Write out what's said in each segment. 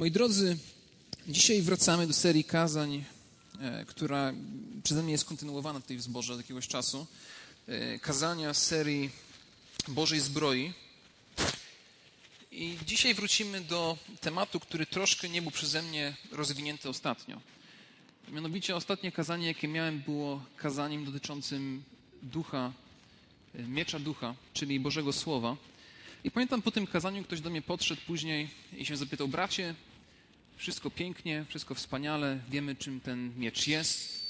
Moi drodzy, dzisiaj wracamy do serii kazań, e, która przeze mnie jest kontynuowana tutaj w zborze od jakiegoś czasu. E, kazania serii Bożej Zbroi. I dzisiaj wrócimy do tematu, który troszkę nie był przeze mnie rozwinięty ostatnio. Mianowicie ostatnie kazanie, jakie miałem, było kazaniem dotyczącym ducha, e, miecza ducha, czyli Bożego Słowa. I pamiętam po tym kazaniu ktoś do mnie podszedł później i się zapytał, bracie, wszystko pięknie, wszystko wspaniale, wiemy czym ten miecz jest,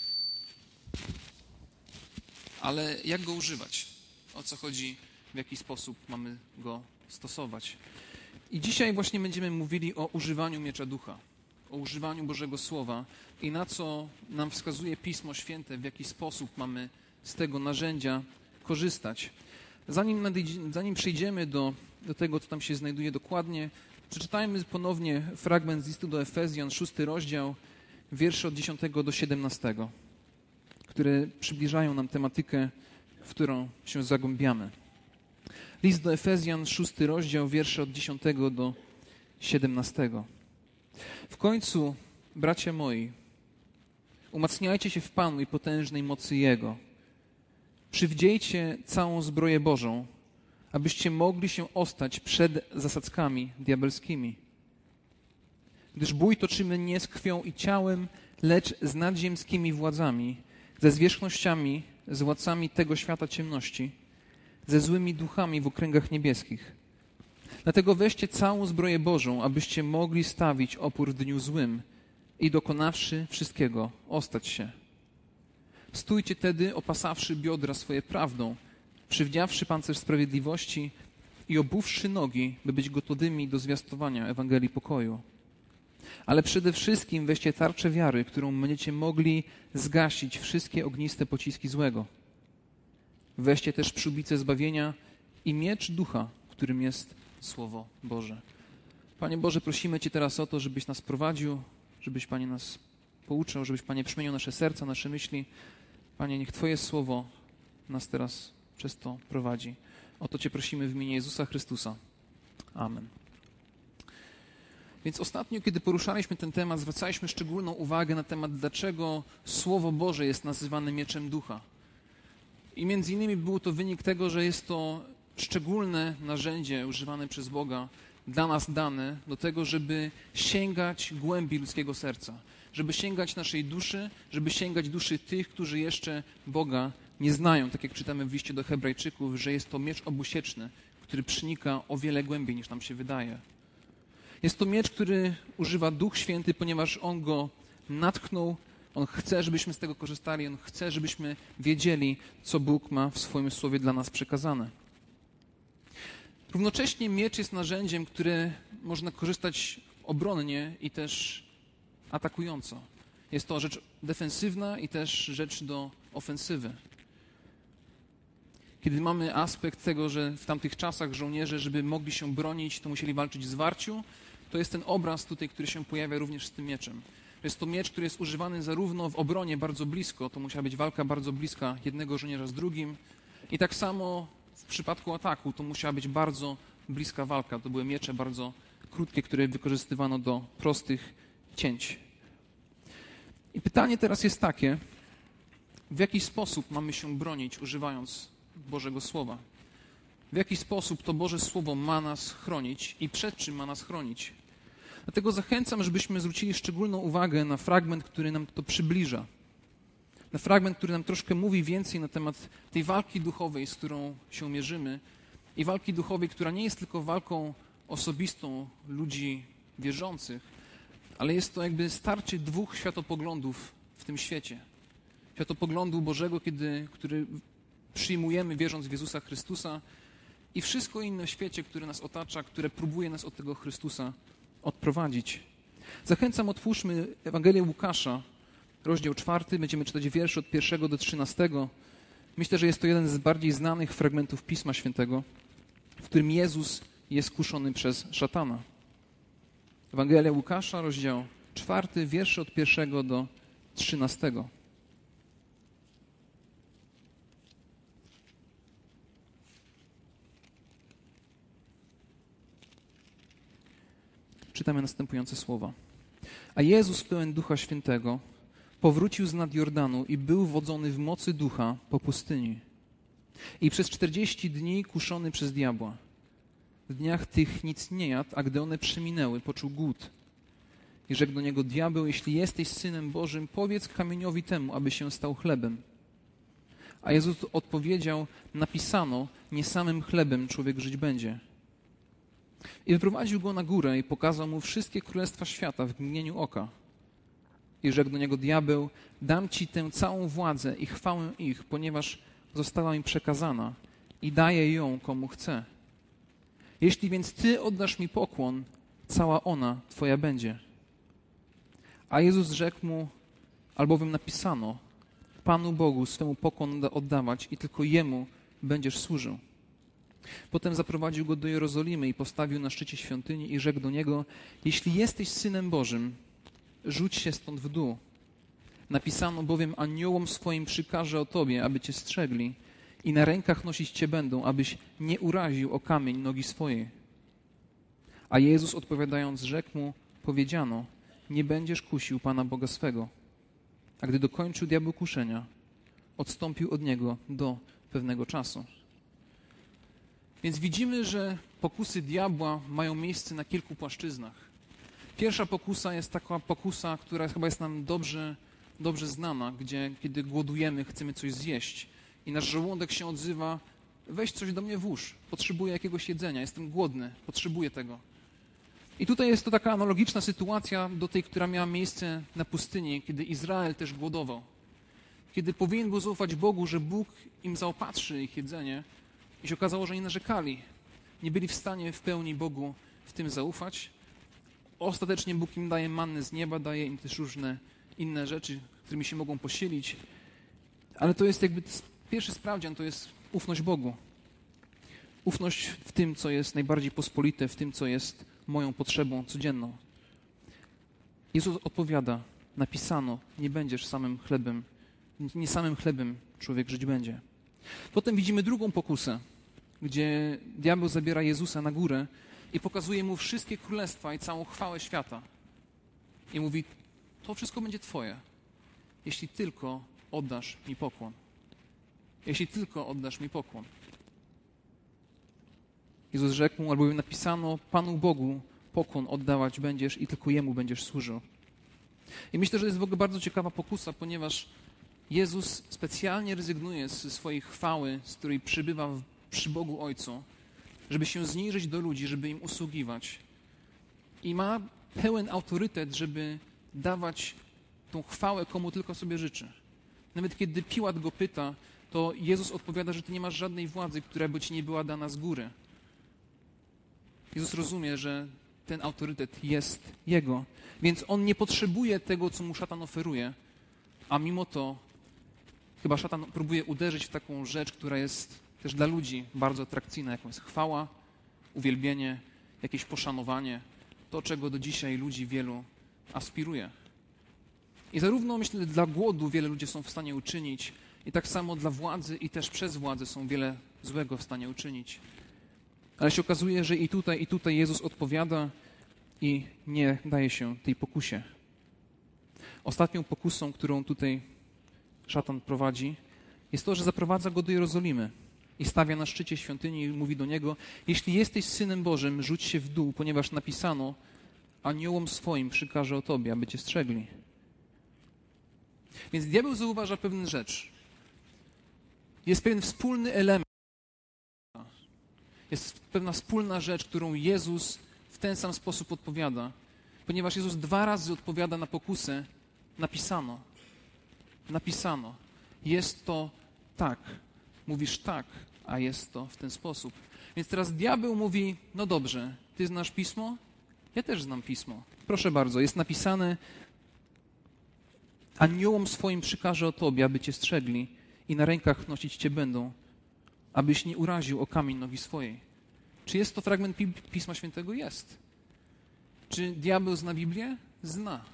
ale jak go używać? O co chodzi, w jaki sposób mamy go stosować? I dzisiaj właśnie będziemy mówili o używaniu miecza ducha, o używaniu Bożego Słowa i na co nam wskazuje Pismo Święte, w jaki sposób mamy z tego narzędzia korzystać. Zanim, zanim przejdziemy do, do tego, co tam się znajduje dokładnie, przeczytajmy ponownie fragment z listu do Efezjan, szósty rozdział, wiersze od 10 do 17, które przybliżają nam tematykę, w którą się zagłębiamy. List do Efezjan, szósty rozdział, wiersze od 10 do 17. W końcu, bracia moi, umacniajcie się w Panu i potężnej mocy Jego – Przywdziejcie całą zbroję Bożą, abyście mogli się ostać przed zasadzkami diabelskimi. Gdyż bój toczymy nie z krwią i ciałem, lecz z nadziemskimi władzami, ze zwierzchnościami, z władcami tego świata ciemności, ze złymi duchami w okręgach niebieskich. Dlatego weźcie całą zbroję Bożą, abyście mogli stawić opór w dniu złym i dokonawszy wszystkiego, ostać się. Stójcie tedy, opasawszy biodra swoje prawdą, przywdziawszy pancerz sprawiedliwości i obuwszy nogi, by być gotowymi do zwiastowania Ewangelii pokoju. Ale przede wszystkim weźcie tarczę wiary, którą będziecie mogli zgasić wszystkie ogniste pociski złego. Weźcie też przyłbicę zbawienia i miecz ducha, którym jest Słowo Boże. Panie Boże, prosimy Cię teraz o to, żebyś nas prowadził, żebyś Panie nas pouczał, żebyś Panie przemienił nasze serca, nasze myśli, Panie, niech Twoje słowo nas teraz przez to prowadzi. O to Cię prosimy w imieniu Jezusa Chrystusa. Amen. Więc ostatnio, kiedy poruszaliśmy ten temat, zwracaliśmy szczególną uwagę na temat, dlaczego Słowo Boże jest nazywane mieczem ducha. I między innymi był to wynik tego, że jest to szczególne narzędzie używane przez Boga, dla nas dane, do tego, żeby sięgać głębi ludzkiego serca żeby sięgać naszej duszy, żeby sięgać duszy tych, którzy jeszcze Boga nie znają. Tak jak czytamy w liście do Hebrajczyków, że jest to miecz obusieczny, który przenika o wiele głębiej niż nam się wydaje. Jest to miecz, który używa Duch Święty, ponieważ On go natchnął. On chce, żebyśmy z tego korzystali. On chce, żebyśmy wiedzieli, co Bóg ma w swoim słowie dla nas przekazane. Równocześnie miecz jest narzędziem, które można korzystać obronnie i też atakująco. Jest to rzecz defensywna i też rzecz do ofensywy. Kiedy mamy aspekt tego, że w tamtych czasach żołnierze, żeby mogli się bronić, to musieli walczyć w zwarciu, to jest ten obraz tutaj, który się pojawia również z tym mieczem. Jest to miecz, który jest używany zarówno w obronie bardzo blisko, to musiała być walka bardzo bliska jednego żołnierza z drugim, i tak samo w przypadku ataku to musiała być bardzo bliska walka. To były miecze bardzo krótkie, które wykorzystywano do prostych cięć. I pytanie teraz jest takie: w jaki sposób mamy się bronić, używając Bożego Słowa? W jaki sposób to Boże Słowo ma nas chronić i przed czym ma nas chronić? Dlatego zachęcam, żebyśmy zwrócili szczególną uwagę na fragment, który nam to przybliża. Na fragment, który nam troszkę mówi więcej na temat tej walki duchowej, z którą się mierzymy. I walki duchowej, która nie jest tylko walką osobistą ludzi wierzących, ale jest to jakby starcie dwóch światopoglądów w tym świecie. Światopoglądu Bożego, kiedy, który przyjmujemy wierząc w Jezusa Chrystusa i wszystko inne w świecie, które nas otacza, które próbuje nas od tego Chrystusa odprowadzić. Zachęcam, otwórzmy Ewangelię Łukasza, rozdział czwarty, będziemy czytać wiersze od pierwszego do trzynastego. Myślę, że jest to jeden z bardziej znanych fragmentów Pisma Świętego, w którym Jezus jest kuszony przez szatana. Ewangelia Łukasza, rozdział czwarty, wiersze od pierwszego do trzynastego. Czytamy następujące słowa. A Jezus pełen Ducha Świętego powrócił z nad Jordanu i był wodzony w mocy Ducha po pustyni. I przez czterdzieści dni kuszony przez diabła. W dniach tych nic nie jadł, a gdy one przeminęły, poczuł głód. I rzekł do niego diabeł, jeśli jesteś Synem Bożym, powiedz kamieniowi temu, aby się stał chlebem. A Jezus odpowiedział, napisano, nie samym chlebem człowiek żyć będzie. I wyprowadził go na górę i pokazał mu wszystkie królestwa świata w mgnieniu oka. I rzekł do niego diabeł, dam ci tę całą władzę i chwałę ich, ponieważ została mi przekazana i daję ją komu chcę. Jeśli więc ty oddasz mi pokłon, cała ona twoja będzie. A Jezus rzekł mu, albowiem napisano, Panu Bogu swemu pokłon oddawać i tylko Jemu będziesz służył. Potem zaprowadził go do Jerozolimy i postawił na szczycie świątyni i rzekł do niego: Jeśli jesteś synem Bożym, rzuć się stąd w dół. Napisano bowiem aniołom swoim przykaże o tobie, aby cię strzegli i na rękach nosić cię będą, abyś nie uraził o kamień nogi swojej. A Jezus odpowiadając, rzekł mu: Powiedziano: Nie będziesz kusił Pana Boga swego. A gdy dokończył diabeł kuszenia, odstąpił od niego do pewnego czasu. Więc widzimy, że pokusy diabła mają miejsce na kilku płaszczyznach. Pierwsza pokusa jest taka pokusa, która chyba jest nam dobrze, dobrze znana, gdzie kiedy głodujemy, chcemy coś zjeść i nasz żołądek się odzywa: weź coś do mnie włóż, potrzebuję jakiegoś jedzenia, jestem głodny, potrzebuję tego. I tutaj jest to taka analogiczna sytuacja do tej, która miała miejsce na pustyni, kiedy Izrael też głodował. Kiedy powinien był zaufać Bogu, że Bóg im zaopatrzy ich jedzenie, i się okazało, że nie narzekali. Nie byli w stanie w pełni Bogu w tym zaufać. Ostatecznie Bóg im daje manny z nieba, daje im też różne inne rzeczy, którymi się mogą posilić. Ale to jest jakby pierwszy sprawdzian, to jest ufność Bogu. Ufność w tym, co jest najbardziej pospolite, w tym, co jest moją potrzebą codzienną. Jezus odpowiada, napisano, nie będziesz samym chlebem, nie samym chlebem człowiek żyć będzie. Potem widzimy drugą pokusę, gdzie diabeł zabiera Jezusa na górę i pokazuje mu wszystkie królestwa i całą chwałę świata. I mówi: To wszystko będzie Twoje, jeśli tylko oddasz mi pokłon. Jeśli tylko oddasz mi pokłon. Jezus rzekł mu, albowiem napisano: Panu Bogu pokłon oddawać będziesz i tylko Jemu będziesz służył. I myślę, że jest w ogóle bardzo ciekawa pokusa, ponieważ Jezus specjalnie rezygnuje ze swojej chwały, z której przybywa przy Bogu Ojcu, żeby się zniżyć do ludzi, żeby im usługiwać. I ma pełen autorytet, żeby dawać tą chwałę komu tylko sobie życzy. Nawet kiedy Piłat go pyta, to Jezus odpowiada, że ty nie masz żadnej władzy, która by ci nie była dana z góry. Jezus rozumie, że ten autorytet jest Jego, więc On nie potrzebuje tego, co mu szatan oferuje, a mimo to Chyba szatan próbuje uderzyć w taką rzecz, która jest też dla ludzi bardzo atrakcyjna, jaką jest chwała, uwielbienie, jakieś poszanowanie, to, czego do dzisiaj ludzi wielu aspiruje. I zarówno myślę, dla głodu wiele ludzi są w stanie uczynić, i tak samo dla władzy i też przez władzę są wiele złego w stanie uczynić. Ale się okazuje, że i tutaj, i tutaj Jezus odpowiada i nie daje się tej pokusie. Ostatnią pokusą, którą tutaj szatan prowadzi, jest to, że zaprowadza go do Jerozolimy i stawia na szczycie świątyni i mówi do niego: Jeśli jesteś synem Bożym, rzuć się w dół, ponieważ napisano: Aniołom swoim przykaże o tobie, aby cię strzegli. Więc diabeł zauważa pewną rzecz. Jest pewien wspólny element. Jest pewna wspólna rzecz, którą Jezus w ten sam sposób odpowiada. Ponieważ Jezus dwa razy odpowiada na pokusę, napisano napisano. Jest to tak. Mówisz tak, a jest to w ten sposób. Więc teraz diabeł mówi: No dobrze, ty znasz pismo? Ja też znam pismo. Proszę bardzo, jest napisane: Aniołom swoim przykaże o tobie, aby cię strzegli i na rękach nosić cię będą, abyś nie uraził o kamień nogi swojej. Czy jest to fragment Pisma Świętego? Jest. Czy diabeł zna Biblię? Zna.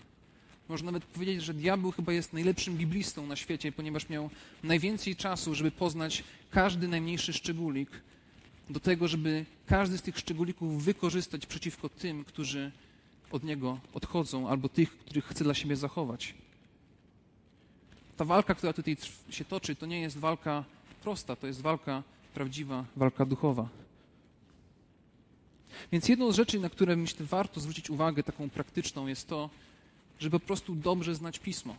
Można nawet powiedzieć, że diabeł chyba jest najlepszym biblistą na świecie, ponieważ miał najwięcej czasu, żeby poznać każdy najmniejszy szczególik, do tego, żeby każdy z tych szczególików wykorzystać przeciwko tym, którzy, od Niego odchodzą, albo tych, których chce dla siebie zachować. Ta walka, która tutaj się toczy, to nie jest walka prosta, to jest walka prawdziwa, walka duchowa. Więc jedną z rzeczy, na które myślę warto zwrócić uwagę, taką praktyczną, jest to, żeby po prostu dobrze znać Pismo.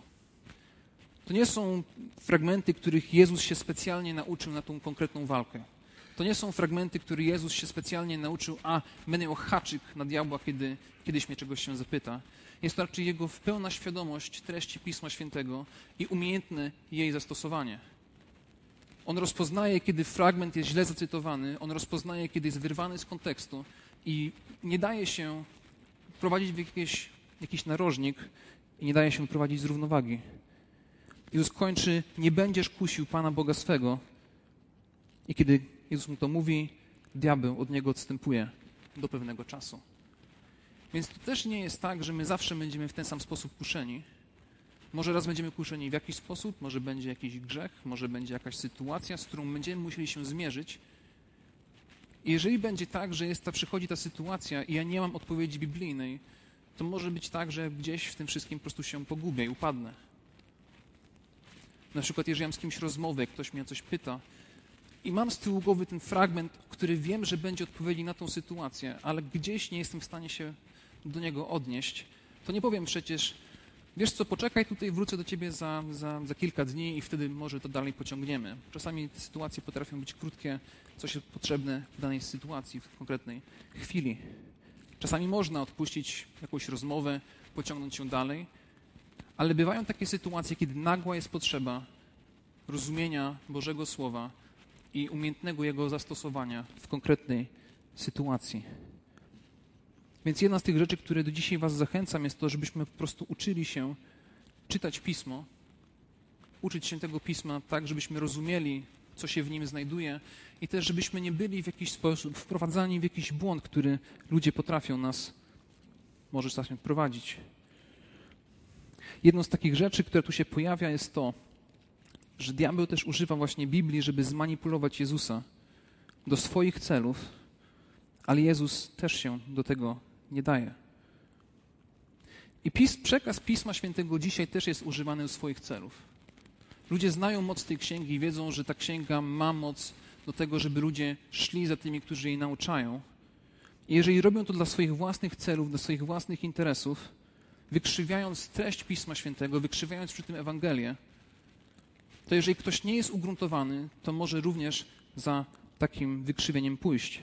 To nie są fragmenty, których Jezus się specjalnie nauczył na tą konkretną walkę. To nie są fragmenty, które Jezus się specjalnie nauczył, a będę miał haczyk na diabła, kiedy kiedyś mnie czegoś się zapyta. Jest to raczej jego pełna świadomość treści Pisma Świętego i umiejętne jej zastosowanie. On rozpoznaje, kiedy fragment jest źle zacytowany, on rozpoznaje, kiedy jest wyrwany z kontekstu i nie daje się prowadzić w jakiś, jakiś narożnik i nie daje się prowadzić z równowagi. Jezus kończy, nie będziesz kusił Pana Boga swego. I kiedy Jezus mu to mówi, diabeł od niego odstępuje do pewnego czasu. Więc to też nie jest tak, że my zawsze będziemy w ten sam sposób kuszeni. Może raz będziemy kuszeni w jakiś sposób, może będzie jakiś grzech, może będzie jakaś sytuacja, z którą będziemy musieli się zmierzyć. I jeżeli będzie tak, że jest ta, przychodzi ta sytuacja i ja nie mam odpowiedzi biblijnej, to może być tak, że gdzieś w tym wszystkim po prostu się pogubię i upadnę. Na przykład, jeżeli mam z kimś rozmowę, ktoś mnie coś pyta i mam z tyłu głowy ten fragment, który wiem, że będzie odpowiedzi na tą sytuację, ale gdzieś nie jestem w stanie się do niego odnieść, to nie powiem przecież, wiesz co, poczekaj tutaj, wrócę do ciebie za, za, za kilka dni i wtedy może to dalej pociągniemy. Czasami te sytuacje potrafią być krótkie, coś jest potrzebne w danej sytuacji, w konkretnej chwili. Czasami można odpuścić jakąś rozmowę, pociągnąć ją dalej, ale bywają takie sytuacje, kiedy nagła jest potrzeba rozumienia Bożego Słowa i umiejętnego jego zastosowania w konkretnej sytuacji. Więc jedna z tych rzeczy, które do dzisiaj Was zachęcam, jest to, żebyśmy po prostu uczyli się czytać pismo, uczyć się tego pisma tak, żebyśmy rozumieli, co się w nim znajduje i też, żebyśmy nie byli w jakiś sposób wprowadzani w jakiś błąd, który ludzie potrafią nas może czasem wprowadzić. Jedną z takich rzeczy, która tu się pojawia, jest to, że diabeł też używa właśnie Biblii, żeby zmanipulować Jezusa do swoich celów, ale Jezus też się do tego nie daje. I pis, przekaz Pisma Świętego dzisiaj też jest używany do swoich celów. Ludzie znają moc tej księgi i wiedzą, że ta księga ma moc do tego, żeby ludzie szli za tymi, którzy jej nauczają. I jeżeli robią to dla swoich własnych celów, dla swoich własnych interesów, wykrzywiając treść Pisma Świętego, wykrzywiając przy tym Ewangelię, to jeżeli ktoś nie jest ugruntowany, to może również za takim wykrzywieniem pójść.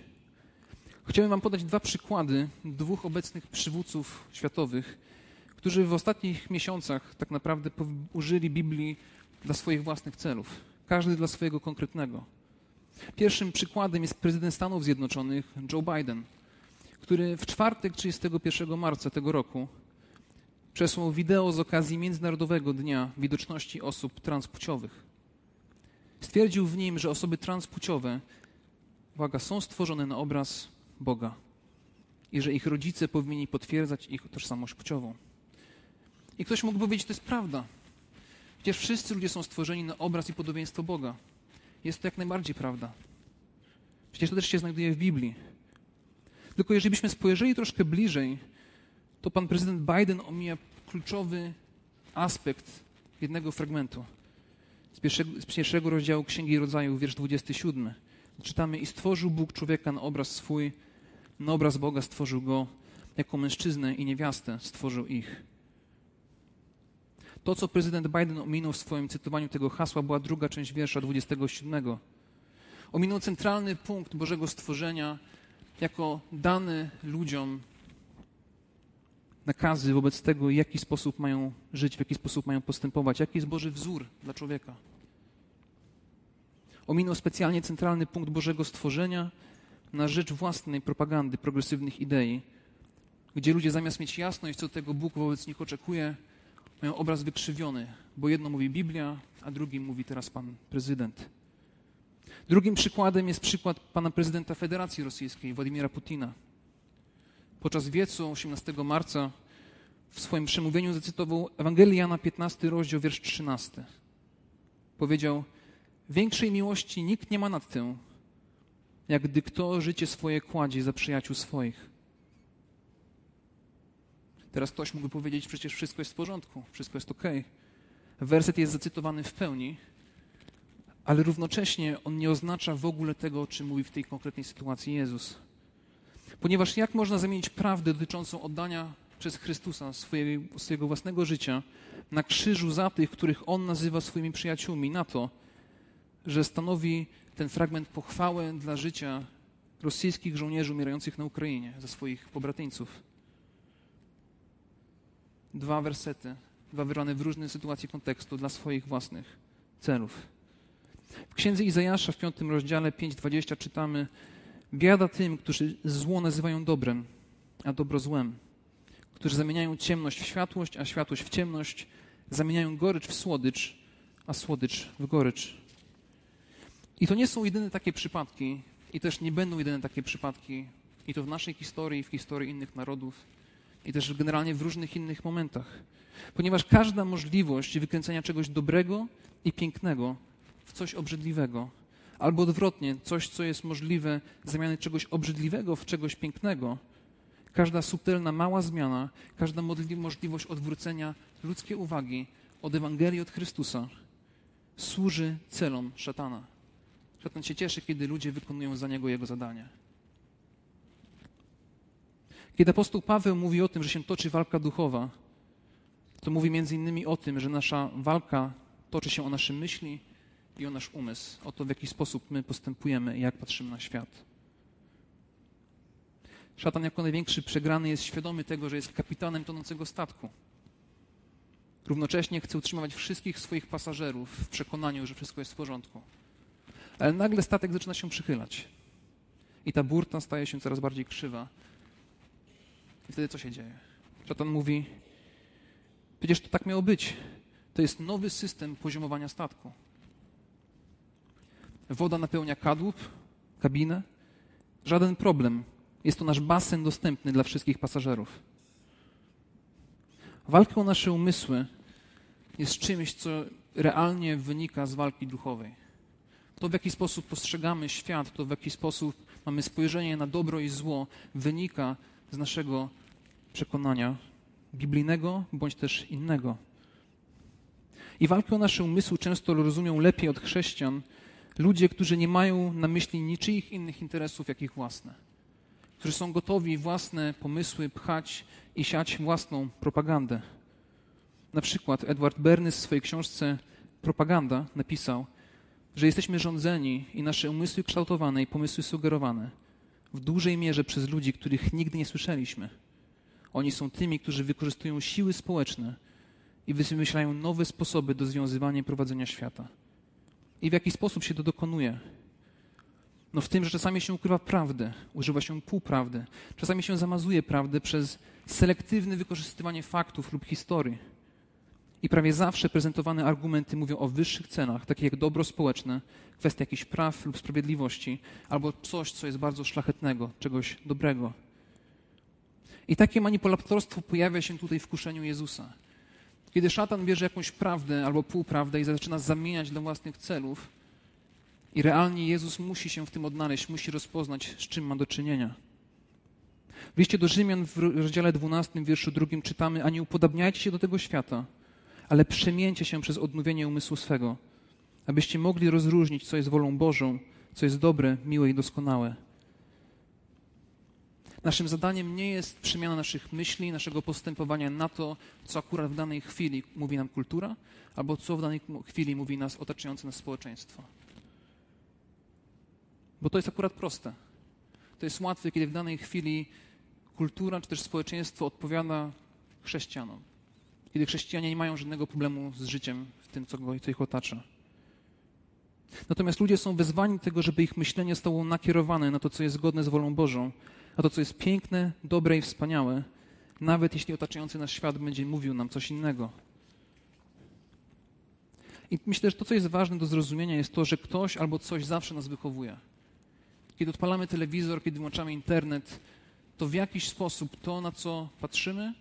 Chciałbym Wam podać dwa przykłady dwóch obecnych przywódców światowych, którzy w ostatnich miesiącach tak naprawdę użyli Biblii dla swoich własnych celów, każdy dla swojego konkretnego. Pierwszym przykładem jest prezydent Stanów Zjednoczonych Joe Biden, który w czwartek 31 marca tego roku przesłał wideo z okazji Międzynarodowego Dnia Widoczności Osób Transpłciowych. Stwierdził w nim, że osoby transpłciowe, uwaga, są stworzone na obraz Boga i że ich rodzice powinni potwierdzać ich tożsamość płciową. I ktoś mógł powiedzieć, to jest prawda. Przecież wszyscy ludzie są stworzeni na obraz i podobieństwo Boga. Jest to jak najbardziej prawda. Przecież to też się znajduje w Biblii. Tylko jeżeli byśmy spojrzeli troszkę bliżej, to pan prezydent Biden omija kluczowy aspekt jednego fragmentu. Z pierwszego, z pierwszego rozdziału Księgi Rodzaju, wiersz 27. Czytamy: I stworzył Bóg człowieka na obraz swój, na obraz Boga stworzył go, jako mężczyznę i niewiastę stworzył ich. To, co prezydent Biden ominął w swoim cytowaniu tego hasła, była druga część wiersza 27. Ominął centralny punkt Bożego stworzenia jako dany ludziom nakazy wobec tego, w jaki sposób mają żyć, w jaki sposób mają postępować, jaki jest Boży wzór dla człowieka. Ominął specjalnie centralny punkt Bożego stworzenia na rzecz własnej propagandy progresywnych idei, gdzie ludzie zamiast mieć jasność, co tego Bóg wobec nich oczekuje, mają obraz wykrzywiony, bo jedno mówi Biblia, a drugim mówi teraz pan prezydent. Drugim przykładem jest przykład pana prezydenta Federacji Rosyjskiej, Władimira Putina. Podczas wiecu 18 marca w swoim przemówieniu zacytował Ewangelię Jana 15, rozdział, wiersz 13. Powiedział, większej miłości nikt nie ma nad tym, jak gdy kto życie swoje kładzie za przyjaciół swoich. Teraz ktoś mógłby powiedzieć, przecież wszystko jest w porządku, wszystko jest ok. Werset jest zacytowany w pełni, ale równocześnie on nie oznacza w ogóle tego, o czym mówi w tej konkretnej sytuacji Jezus. Ponieważ jak można zamienić prawdę dotyczącą oddania przez Chrystusa swojego, własnego życia na krzyżu za tych, których On nazywa swoimi przyjaciółmi, na to, że stanowi ten fragment pochwałę dla życia rosyjskich żołnierzy umierających na Ukrainie za swoich pobratyńców. Dwa wersety, dwa wyrwane w różnej sytuacji kontekstu dla swoich własnych celów. W księdze Izajasza w piątym rozdziale 5:20 czytamy: Biada tym, którzy zło nazywają dobrem, a dobro złem, którzy zamieniają ciemność w światłość, a światłość w ciemność, zamieniają gorycz w słodycz, a słodycz w gorycz. I to nie są jedyne takie przypadki, i też nie będą jedyne takie przypadki, i to w naszej historii, w historii innych narodów, i też generalnie w różnych innych momentach. Ponieważ każda możliwość wykręcenia czegoś dobrego i pięknego w coś obrzydliwego, albo odwrotnie, coś, co jest możliwe, zamiany czegoś obrzydliwego w czegoś pięknego, każda subtelna mała zmiana, każda możliwość odwrócenia ludzkiej uwagi od Ewangelii, od Chrystusa, służy celom szatana. Szatan się cieszy, kiedy ludzie wykonują za niego jego zadanie. Kiedy apostoł Paweł mówi o tym, że się toczy walka duchowa, to mówi między innymi o tym, że nasza walka toczy się o nasze myśli i o nasz umysł, o to, w jaki sposób my postępujemy i jak patrzymy na świat. Szatan jako największy przegrany jest świadomy tego, że jest kapitanem tonącego statku. Równocześnie chce utrzymywać wszystkich swoich pasażerów w przekonaniu, że wszystko jest w porządku. Ale nagle statek zaczyna się przychylać. I ta burta staje się coraz bardziej krzywa. I wtedy co się dzieje? Szatan mówi: Przecież to tak miało być. To jest nowy system poziomowania statku. Woda napełnia kadłub, kabinę. Żaden problem. Jest to nasz basen dostępny dla wszystkich pasażerów. Walka o nasze umysły jest czymś, co realnie wynika z walki duchowej. To, w jaki sposób postrzegamy świat, to, w jaki sposób mamy spojrzenie na dobro i zło, wynika z naszego przekonania biblijnego bądź też innego. I walkę o nasze umysły często rozumią lepiej od chrześcijan ludzie, którzy nie mają na myśli niczyich innych interesów, jak ich własne. Którzy są gotowi własne pomysły pchać i siać własną propagandę. Na przykład Edward Berny w swojej książce Propaganda napisał, że jesteśmy rządzeni i nasze umysły kształtowane i pomysły sugerowane w dużej mierze przez ludzi, których nigdy nie słyszeliśmy. Oni są tymi, którzy wykorzystują siły społeczne i wymyślają nowe sposoby do związywania i prowadzenia świata. I w jaki sposób się to dokonuje? No w tym, że czasami się ukrywa prawdę, używa się półprawdy, czasami się zamazuje prawdę przez selektywne wykorzystywanie faktów lub historii. I prawie zawsze prezentowane argumenty mówią o wyższych cenach, takich jak dobro społeczne, kwestia jakichś praw lub sprawiedliwości, albo coś, co jest bardzo szlachetnego, czegoś dobrego. I takie manipulatorstwo pojawia się tutaj w kuszeniu Jezusa. Kiedy szatan bierze jakąś prawdę albo półprawdę i zaczyna zamieniać dla własnych celów, i realnie Jezus musi się w tym odnaleźć, musi rozpoznać, z czym ma do czynienia. W liście do Rzymian w rozdziale 12, wierszu drugim czytamy: A nie upodabniajcie się do tego świata, ale przemieńcie się przez odnowienie umysłu swego, abyście mogli rozróżnić, co jest wolą Bożą, co jest dobre, miłe i doskonałe. Naszym zadaniem nie jest przemiana naszych myśli, naszego postępowania na to, co akurat w danej chwili mówi nam kultura, albo co w danej chwili mówi nas otaczające nas społeczeństwo. Bo to jest akurat proste. To jest łatwe, kiedy w danej chwili kultura czy też społeczeństwo odpowiada chrześcijanom. Kiedy chrześcijanie nie mają żadnego problemu z życiem w tym, co, go, co ich otacza. Natomiast ludzie są wezwani do tego, żeby ich myślenie stało nakierowane na to, co jest zgodne z wolą Bożą, a to, co jest piękne, dobre i wspaniałe, nawet jeśli otaczający nas świat będzie mówił nam coś innego. I myślę, że to, co jest ważne do zrozumienia, jest to, że ktoś albo coś zawsze nas wychowuje. Kiedy odpalamy telewizor, kiedy włączamy internet, to w jakiś sposób to, na co patrzymy,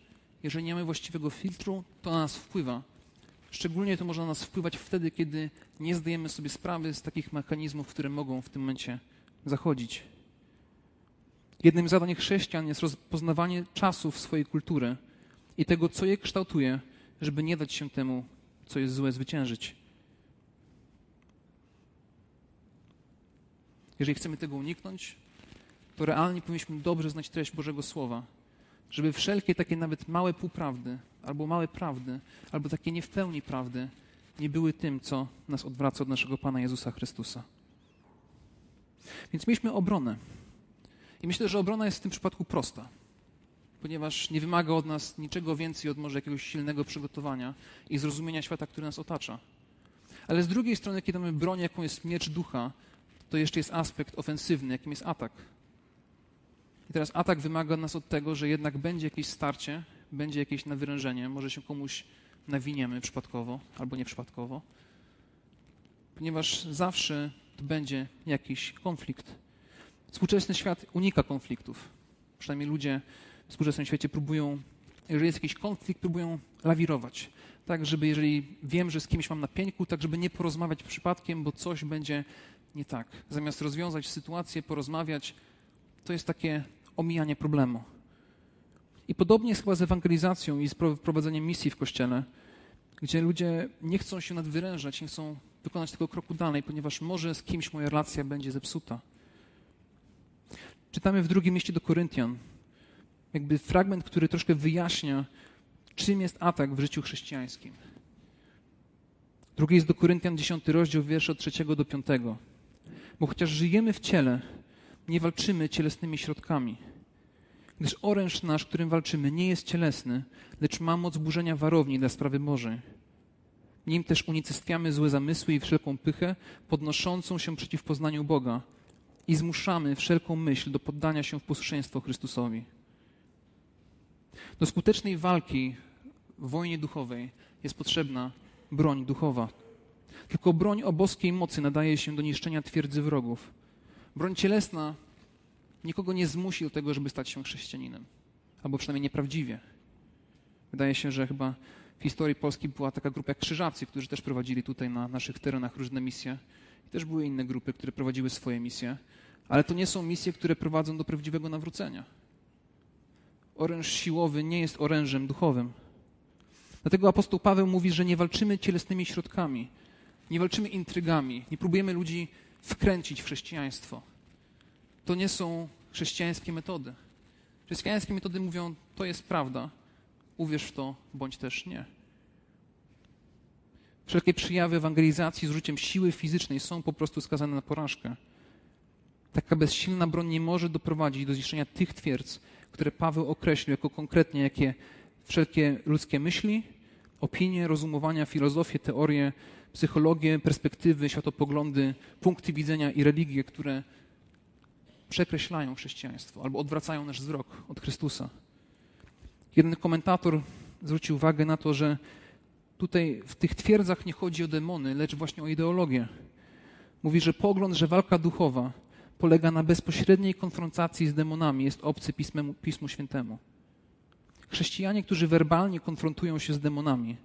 jeżeli nie mamy właściwego filtru, to na nas wpływa. Szczególnie to może na nas wpływać wtedy, kiedy nie zdajemy sobie sprawy z takich mechanizmów, które mogą w tym momencie zachodzić. Jednym z zadań chrześcijan jest rozpoznawanie czasów swojej kultury i tego, co je kształtuje, żeby nie dać się temu, co jest złe, zwyciężyć. Jeżeli chcemy tego uniknąć, to realnie powinniśmy dobrze znać treść Bożego Słowa, żeby wszelkie takie nawet małe półprawdy, albo małe prawdy, albo takie nie w pełni prawdy, nie były tym, co nas odwraca od naszego Pana Jezusa Chrystusa. Więc mieliśmy obronę. I myślę, że obrona jest w tym przypadku prosta, ponieważ nie wymaga od nas niczego więcej od może jakiegoś silnego przygotowania i zrozumienia świata, który nas otacza. Ale z drugiej strony, kiedy mamy broń, jaką jest miecz ducha, to jeszcze jest aspekt ofensywny, jakim jest atak. I teraz atak wymaga nas od tego, że jednak będzie jakieś starcie, będzie jakieś nawyrężenie, może się komuś nawiniemy przypadkowo albo nieprzypadkowo, ponieważ zawsze to będzie jakiś konflikt. Współczesny świat unika konfliktów. Przynajmniej ludzie w współczesnym świecie próbują, jeżeli jest jakiś konflikt, próbują lawirować. Tak, żeby jeżeli wiem, że z kimś mam na pieńku, tak żeby nie porozmawiać przypadkiem, bo coś będzie nie tak. Zamiast rozwiązać sytuację, porozmawiać, to jest takie omijanie problemu. I podobnie jest chyba z ewangelizacją i z prowadzeniem misji w kościele, gdzie ludzie nie chcą się nadwyrężać, nie chcą wykonać tego kroku dalej, ponieważ może z kimś moja relacja będzie zepsuta. Czytamy w drugim mieście do Koryntian, jakby fragment, który troszkę wyjaśnia, czym jest atak w życiu chrześcijańskim. Drugi jest do Koryntian, 10 rozdział, wiersze od 3 do 5. Bo chociaż żyjemy w ciele, nie walczymy cielesnymi środkami. Gdyż oręż nasz, którym walczymy, nie jest cielesny, lecz ma moc burzenia warowni dla sprawy Bożej. Nim też unicestwiamy złe zamysły i wszelką pychę, podnoszącą się przeciw poznaniu Boga i zmuszamy wszelką myśl do poddania się w posłuszeństwo Chrystusowi. Do skutecznej walki w wojnie duchowej jest potrzebna broń duchowa. Tylko broń o boskiej mocy nadaje się do niszczenia twierdzy wrogów. Broń cielesna nikogo nie zmusi do tego, żeby stać się chrześcijaninem, albo przynajmniej nieprawdziwie. Wydaje się, że chyba w historii Polski była taka grupa jak Krzyżacy, którzy też prowadzili tutaj na naszych terenach różne misje. I też były inne grupy, które prowadziły swoje misje. Ale to nie są misje, które prowadzą do prawdziwego nawrócenia. Oręż siłowy nie jest orężem duchowym. Dlatego apostoł Paweł mówi, że nie walczymy cielesnymi środkami, nie walczymy intrygami, nie próbujemy ludzi wkręcić w chrześcijaństwo. To nie są chrześcijańskie metody. Chrześcijańskie metody mówią, to jest prawda, uwierz w to, bądź też nie. Wszelkie przyjawy ewangelizacji z użyciem siły fizycznej są po prostu skazane na porażkę. Taka bezsilna broń nie może doprowadzić do zniszczenia tych twierdz, które Paweł określił jako konkretnie jakie wszelkie ludzkie myśli, opinie, rozumowania, filozofię, teorie, psychologię, perspektywy, światopoglądy, punkty widzenia i religie, które przekreślają chrześcijaństwo albo odwracają nasz wzrok od Chrystusa. Jeden komentator zwrócił uwagę na to, że tutaj w tych twierdzach nie chodzi o demony, lecz właśnie o ideologię. Mówi, że pogląd, że walka duchowa polega na bezpośredniej konfrontacji z demonami, jest obcy Pismemu, Pismu Świętemu. Chrześcijanie, którzy werbalnie konfrontują się z demonami,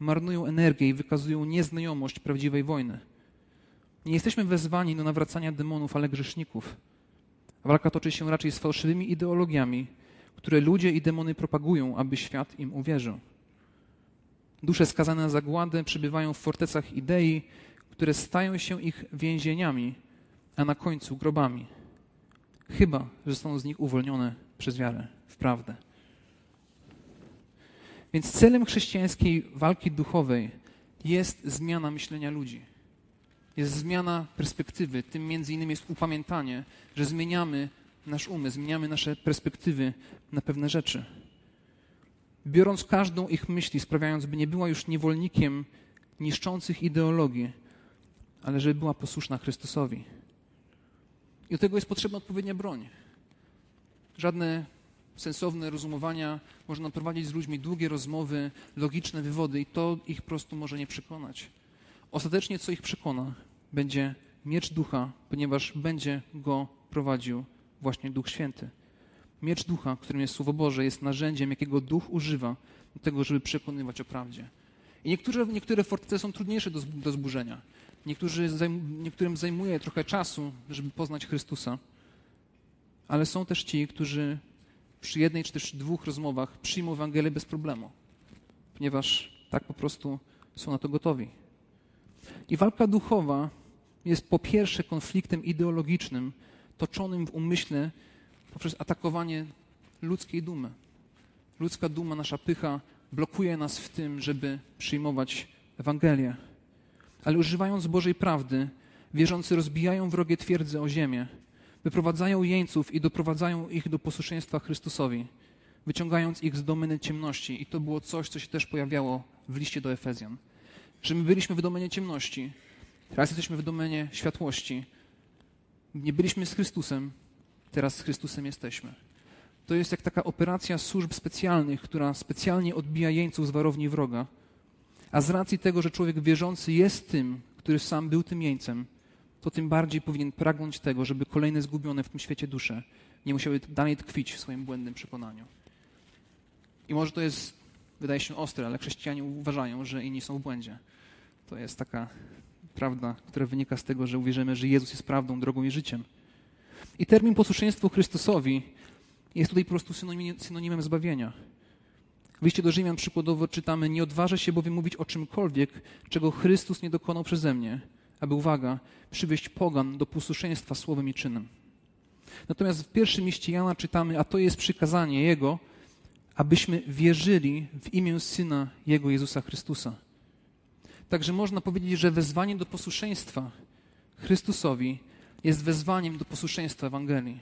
marnują energię i wykazują nieznajomość prawdziwej wojny. Nie jesteśmy wezwani do nawracania demonów, ale grzeszników. Walka toczy się raczej z fałszywymi ideologiami, które ludzie i demony propagują, aby świat im uwierzył. Dusze skazane na zagładę przebywają w fortecach idei, które stają się ich więzieniami, a na końcu grobami. Chyba, że zostaną z nich uwolnione przez wiarę w prawdę. Więc celem chrześcijańskiej walki duchowej jest zmiana myślenia ludzi. Jest zmiana perspektywy. Tym między innymi jest upamiętanie, że zmieniamy nasz umysł, zmieniamy nasze perspektywy na pewne rzeczy. Biorąc każdą ich myśl, sprawiając, by nie była już niewolnikiem niszczących ideologii, ale żeby była posłuszna Chrystusowi. I do tego jest potrzebna odpowiednia broń. Żadne sensowne rozumowania można prowadzić z ludźmi długie rozmowy, logiczne wywody i to ich po prostu może nie przekonać. Ostatecznie co ich przekona? Będzie miecz ducha, ponieważ będzie go prowadził właśnie Duch Święty. Miecz ducha, którym jest Słowo Boże, jest narzędziem, jakiego duch używa do tego, żeby przekonywać o prawdzie. I niektóre, niektóre fortece są trudniejsze do, do zburzenia. Niektórzy, niektórym zajmuje trochę czasu, żeby poznać Chrystusa. Ale są też ci, którzy przy jednej czy też dwóch rozmowach przyjmą Ewangelię bez problemu, ponieważ tak po prostu są na to gotowi. I walka duchowa jest po pierwsze konfliktem ideologicznym, toczonym w umyśle poprzez atakowanie ludzkiej dumy. Ludzka duma, nasza pycha blokuje nas w tym, żeby przyjmować Ewangelię. Ale używając Bożej prawdy, wierzący rozbijają wrogie twierdze o ziemię, wyprowadzają jeńców i doprowadzają ich do posłuszeństwa Chrystusowi, wyciągając ich z domeny ciemności. I to było coś, co się też pojawiało w liście do Efezjan. Że my byliśmy w domenie ciemności, teraz jesteśmy w domenie światłości. Nie byliśmy z Chrystusem, teraz z Chrystusem jesteśmy. To jest jak taka operacja służb specjalnych, która specjalnie odbija jeńców z warowni wroga. A z racji tego, że człowiek wierzący jest tym, który sam był tym jeńcem, to tym bardziej powinien pragnąć tego, żeby kolejne zgubione w tym świecie dusze nie musiały dalej tkwić w swoim błędnym przekonaniu. I może to jest, wydaje się ostre, ale chrześcijanie uważają, że inni są w błędzie. To jest taka prawda, która wynika z tego, że uwierzymy, że Jezus jest prawdą, drogą i życiem. I termin posłuszeństwo Chrystusowi jest tutaj po prostu synonimem, zbawienia. W liście do Rzymian przykładowo czytamy: Nie odważę się bowiem mówić o czymkolwiek, czego Chrystus nie dokonał przeze mnie, aby, uwaga, przywieść pogan do posłuszeństwa słowem i czynem. Natomiast w pierwszym liście Jana czytamy: A to jest przykazanie Jego, abyśmy wierzyli w imię Syna Jego Jezusa Chrystusa. Także można powiedzieć, że wezwanie do posłuszeństwa Chrystusowi jest wezwaniem do posłuszeństwa Ewangelii.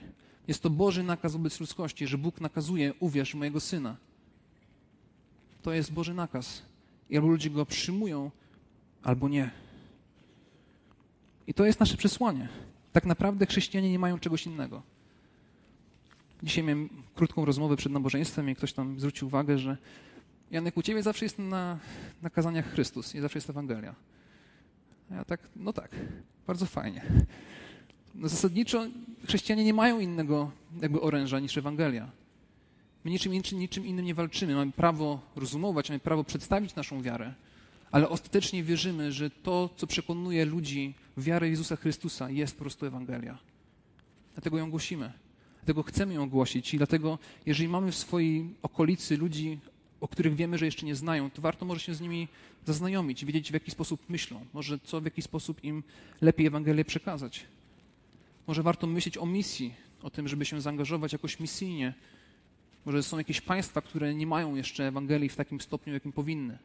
Jest to Boży nakaz wobec ludzkości, że Bóg nakazuje, uwierz mojego Syna. To jest Boży nakaz. I albo ludzie go przyjmują, albo nie. I to jest nasze przesłanie. Tak naprawdę chrześcijanie nie mają czegoś innego. Dzisiaj miałem krótką rozmowę przed nabożeństwem i ktoś tam zwrócił uwagę, że Janek, u ciebie zawsze jest na, na kazaniach Chrystus, nie zawsze jest Ewangelia. A ja tak, no tak, bardzo fajnie. No zasadniczo chrześcijanie nie mają innego jakby oręża niż Ewangelia. My niczym, niczym, niczym innym nie walczymy. Mamy prawo rozumować, mamy prawo przedstawić naszą wiarę, ale ostatecznie wierzymy, że to, co przekonuje ludzi w wiarę Jezusa Chrystusa, jest po prostu Ewangelia. Dlatego ją głosimy. Dlatego chcemy ją głosić i dlatego, jeżeli mamy w swojej okolicy ludzi, o których wiemy, że jeszcze nie znają, to warto może się z nimi zaznajomić, wiedzieć w jaki sposób myślą, może co w jaki sposób im lepiej Ewangelię przekazać. Może warto myśleć o misji, o tym, żeby się zaangażować jakoś misyjnie. Może są jakieś państwa, które nie mają jeszcze Ewangelii w takim stopniu, jakim powinny.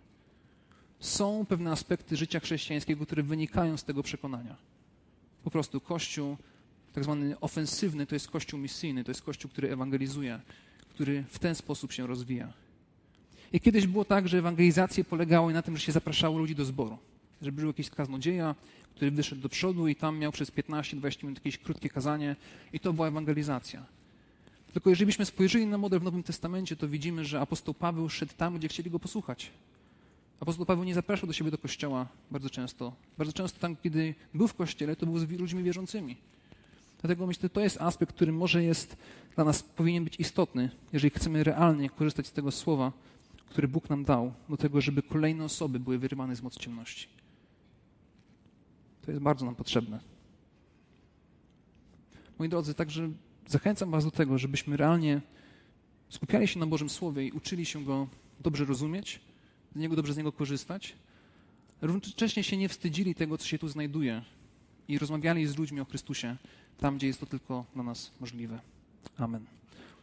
Są pewne aspekty życia chrześcijańskiego, które wynikają z tego przekonania. Po prostu Kościół tak zwany ofensywny to jest Kościół misyjny, to jest Kościół, który ewangelizuje, który w ten sposób się rozwija. I kiedyś było tak, że ewangelizacje polegały na tym, że się zapraszało ludzi do zboru. Że był jakiś kaznodzieja, który wyszedł do przodu i tam miał przez 15-20 minut jakieś krótkie kazanie i to była ewangelizacja. Tylko jeżeli byśmy spojrzeli na model w Nowym Testamencie, to widzimy, że apostoł Paweł szedł tam, gdzie chcieli go posłuchać. Apostoł Paweł nie zapraszał do siebie do kościoła bardzo często. Bardzo często tam, kiedy był w kościele, to był z ludźmi wierzącymi. Dlatego myślę, że to jest aspekt, który może jest dla nas powinien być istotny, jeżeli chcemy realnie korzystać z tego słowa, które Bóg nam dał, do tego, żeby kolejne osoby były wyrywane z mocy ciemności. To jest bardzo nam potrzebne. Moi drodzy, także zachęcam Was do tego, żebyśmy realnie skupiali się na Bożym Słowie i uczyli się go dobrze rozumieć, z niego dobrze z niego korzystać. Równocześnie się nie wstydzili tego, co się tu znajduje i rozmawiali z ludźmi o Chrystusie tam, gdzie jest to tylko dla nas możliwe. Amen.